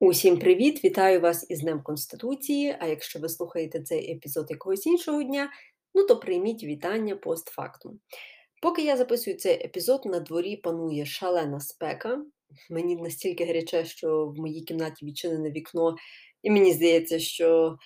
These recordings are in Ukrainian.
Усім привіт! Вітаю вас із Днем Конституції. А якщо ви слухаєте цей епізод якогось іншого дня, ну то прийміть вітання постфактум. Поки я записую цей епізод, на дворі панує шалена спека. Мені настільки гаряче, що в моїй кімнаті відчинене вікно, і мені здається, що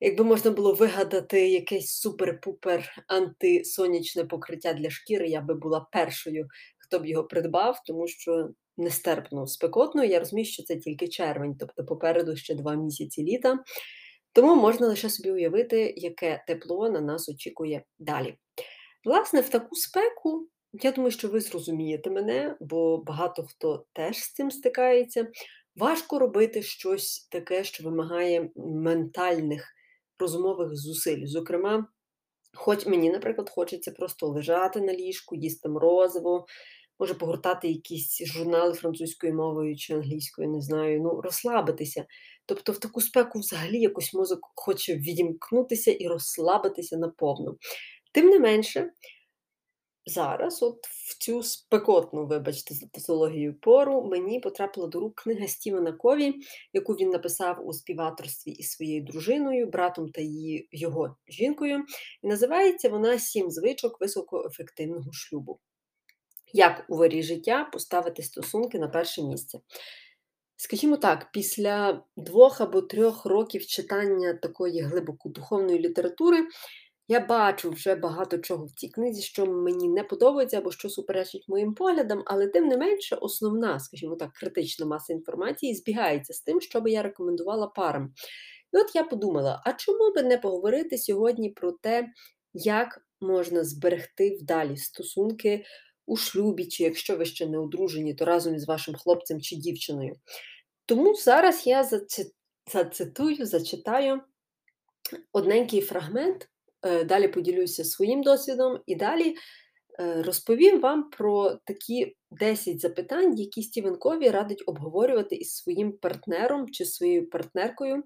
якби можна було вигадати якесь супер-пупер антисонячне покриття для шкіри, я би була першою, хто б його придбав, тому що нестерпно спекотно. Я розумію, що це тільки червень, тобто попереду ще два місяці літа. Тому можна лише собі уявити, яке тепло на нас очікує далі. Власне, в таку спеку, я думаю, що ви зрозумієте мене, бо багато хто теж з цим стикається. Важко робити щось таке, що вимагає ментальних розумових зусиль. Зокрема, хоч мені, наприклад, хочеться просто лежати на ліжку, їсти морозиво, може погортати якісь журнали французькою мовою чи англійською, не знаю, ну, розслабитися. Тобто в таку спеку взагалі якось мозок хоче відімкнутися і розслабитися наповну. Тим не менше, зараз, от в цю спекотну, вибачте, за тазологію пору, мені потрапила до рук книга Стівена Кові, яку він написав у співаторстві із своєю дружиною, братом та її його жінкою. І називається вона Сім звичок високоефективного шлюбу як у варі життя поставити стосунки на перше місце. Скажімо так, після двох або трьох років читання такої глибоко духовної літератури я бачу вже багато чого в цій книзі, що мені не подобається або що суперечить моїм поглядам, але тим не менше, основна, скажімо так, критична маса інформації збігається з тим, що би я рекомендувала парам. І от я подумала: а чому би не поговорити сьогодні про те, як можна зберегти вдалі стосунки? У шлюбі, чи якщо ви ще не одружені, то разом із вашим хлопцем чи дівчиною. Тому зараз я зацитую, зачитаю одненький фрагмент, е, далі поділюся своїм досвідом і далі е, розповім вам про такі 10 запитань, які Стівен Кові радить обговорювати із своїм партнером чи своєю партнеркою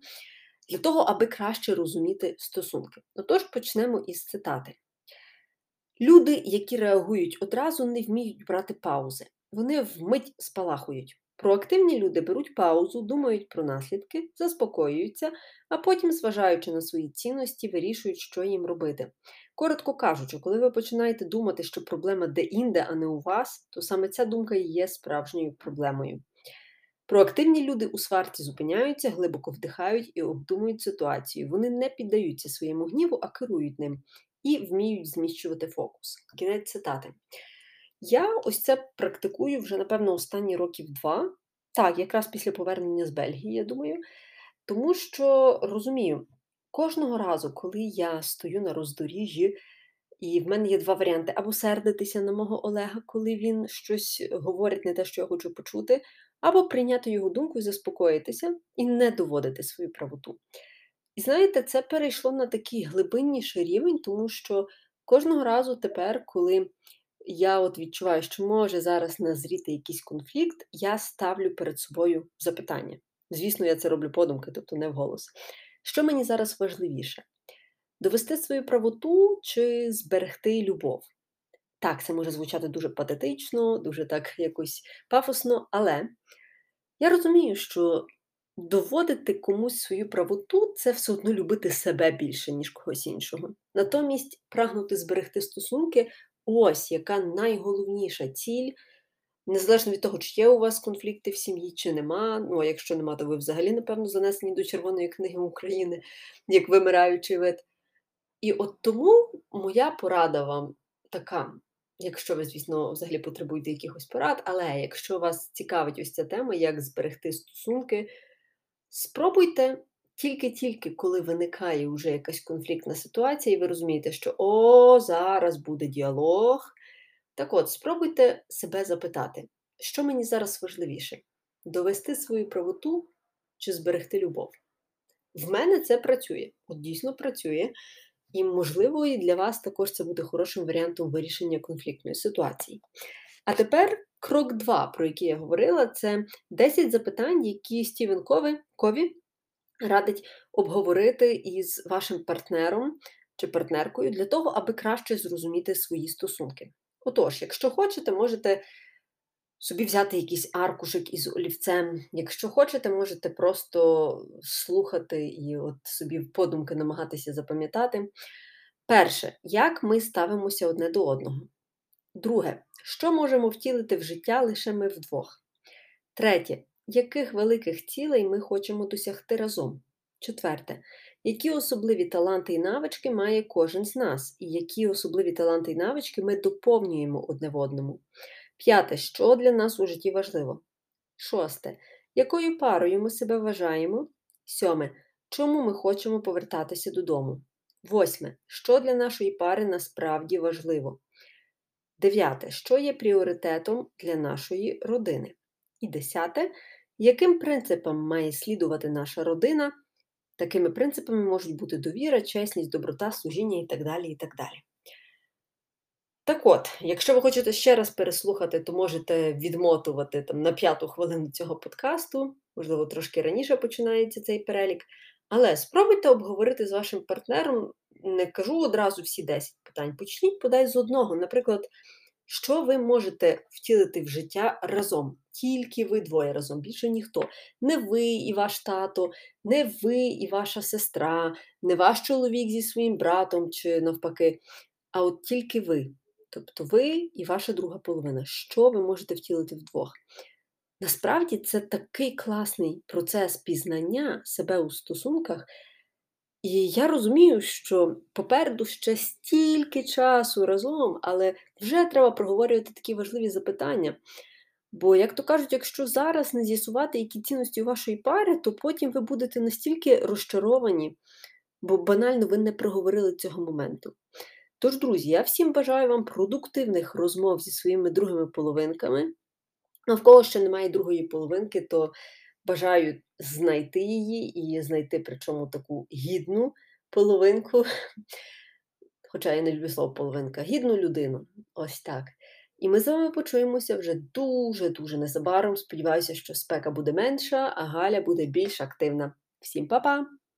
для того, аби краще розуміти стосунки. Отож, почнемо із цитати. Люди, які реагують одразу, не вміють брати паузи. Вони вмить спалахують. Проактивні люди беруть паузу, думають про наслідки, заспокоюються, а потім, зважаючи на свої цінності, вирішують, що їм робити. Коротко кажучи, коли ви починаєте думати, що проблема де-інде, а не у вас, то саме ця думка і є справжньою проблемою. Проактивні люди у сварці зупиняються, глибоко вдихають і обдумують ситуацію. Вони не піддаються своєму гніву, а керують ним і вміють зміщувати фокус. Кінець цитати. Я ось це практикую вже, напевно, останні років два. Так, якраз після повернення з Бельгії, я думаю. Тому що розумію, кожного разу, коли я стою на роздоріжжі, і в мене є два варіанти: або сердитися на мого Олега, коли він щось говорить, не те, що я хочу почути, або прийняти його думку і заспокоїтися, і не доводити свою правоту. І знаєте, це перейшло на такий глибинніший рівень, тому що кожного разу тепер, коли я от відчуваю, що може зараз назріти якийсь конфлікт, я ставлю перед собою запитання. Звісно, я це роблю подумки, тобто не вголос. Що мені зараз важливіше? Довести свою правоту чи зберегти любов? Так, це може звучати дуже патетично, дуже так якось пафосно, але я розумію, що доводити комусь свою правоту це все одно любити себе більше, ніж когось іншого. Натомість прагнути зберегти стосунки ось яка найголовніша ціль. Незалежно від того, чи є у вас конфлікти в сім'ї, чи нема. Ну, а якщо нема, то ви взагалі, напевно, занесені до Червоної книги України, як вимираючий вид. І от тому моя порада вам така, якщо ви, звісно, взагалі потребуєте якихось порад, але якщо вас цікавить ось ця тема, як зберегти стосунки, Спробуйте тільки-тільки, коли виникає вже якась конфліктна ситуація, і ви розумієте, що о, зараз буде діалог. Так от, спробуйте себе запитати, що мені зараз важливіше: довести свою правоту чи зберегти любов? В мене це працює, от дійсно працює, і, можливо, і для вас також це буде хорошим варіантом вирішення конфліктної ситуації. А тепер крок 2, про який я говорила, це 10 запитань, які Стівен Кові, Кові радить обговорити із вашим партнером чи партнеркою для того, аби краще зрозуміти свої стосунки. Отож, якщо хочете, можете собі взяти якийсь аркушик із олівцем. Якщо хочете, можете просто слухати і от собі подумки намагатися запам'ятати. Перше, як ми ставимося одне до одного. Друге, що можемо втілити в життя лише ми вдвох. Третє, яких великих цілей ми хочемо досягти разом. Четверте, які особливі таланти і навички має кожен з нас, і які особливі таланти і навички ми доповнюємо одне в одному. П'яте, що для нас у житті важливо. Шосте. Якою парою ми себе вважаємо? Сьоме. Чому ми хочемо повертатися додому? Восьме. Що для нашої пари насправді важливо? Дев'яте. Що є пріоритетом для нашої родини? І десяте. Яким принципам має слідувати наша родина? Такими принципами можуть бути довіра, чесність, доброта, служіння і так далі. і так далі. Так от, якщо ви хочете ще раз переслухати, то можете відмотувати там на п'яту хвилину цього подкасту, можливо, трошки раніше починається цей перелік. Але спробуйте обговорити з вашим партнером, не кажу одразу всі 10 питань. Почніть подай з одного. Наприклад, що ви можете втілити в життя разом? Тільки ви двоє разом, більше ніхто. Не ви і ваш тато, не ви і ваша сестра, не ваш чоловік зі своїм братом чи навпаки, а от тільки ви. Тобто ви і ваша друга половина, що ви можете втілити вдвох. Насправді це такий класний процес пізнання себе у стосунках. І я розумію, що попереду ще стільки часу разом, але вже треба проговорювати такі важливі запитання. Бо, як то кажуть, якщо зараз не з'ясувати, які цінності у вашої пари, то потім ви будете настільки розчаровані, бо банально ви не проговорили цього моменту. Тож, друзі, я всім бажаю вам продуктивних розмов зі своїми другими половинками. Навколо ще немає другої половинки, то бажаю знайти її і знайти причому таку гідну половинку. Хоча я не люблю слово половинка, гідну людину. Ось так. І ми з вами почуємося вже дуже-дуже незабаром. Сподіваюся, що спека буде менша, а Галя буде більш активна. Всім па-па!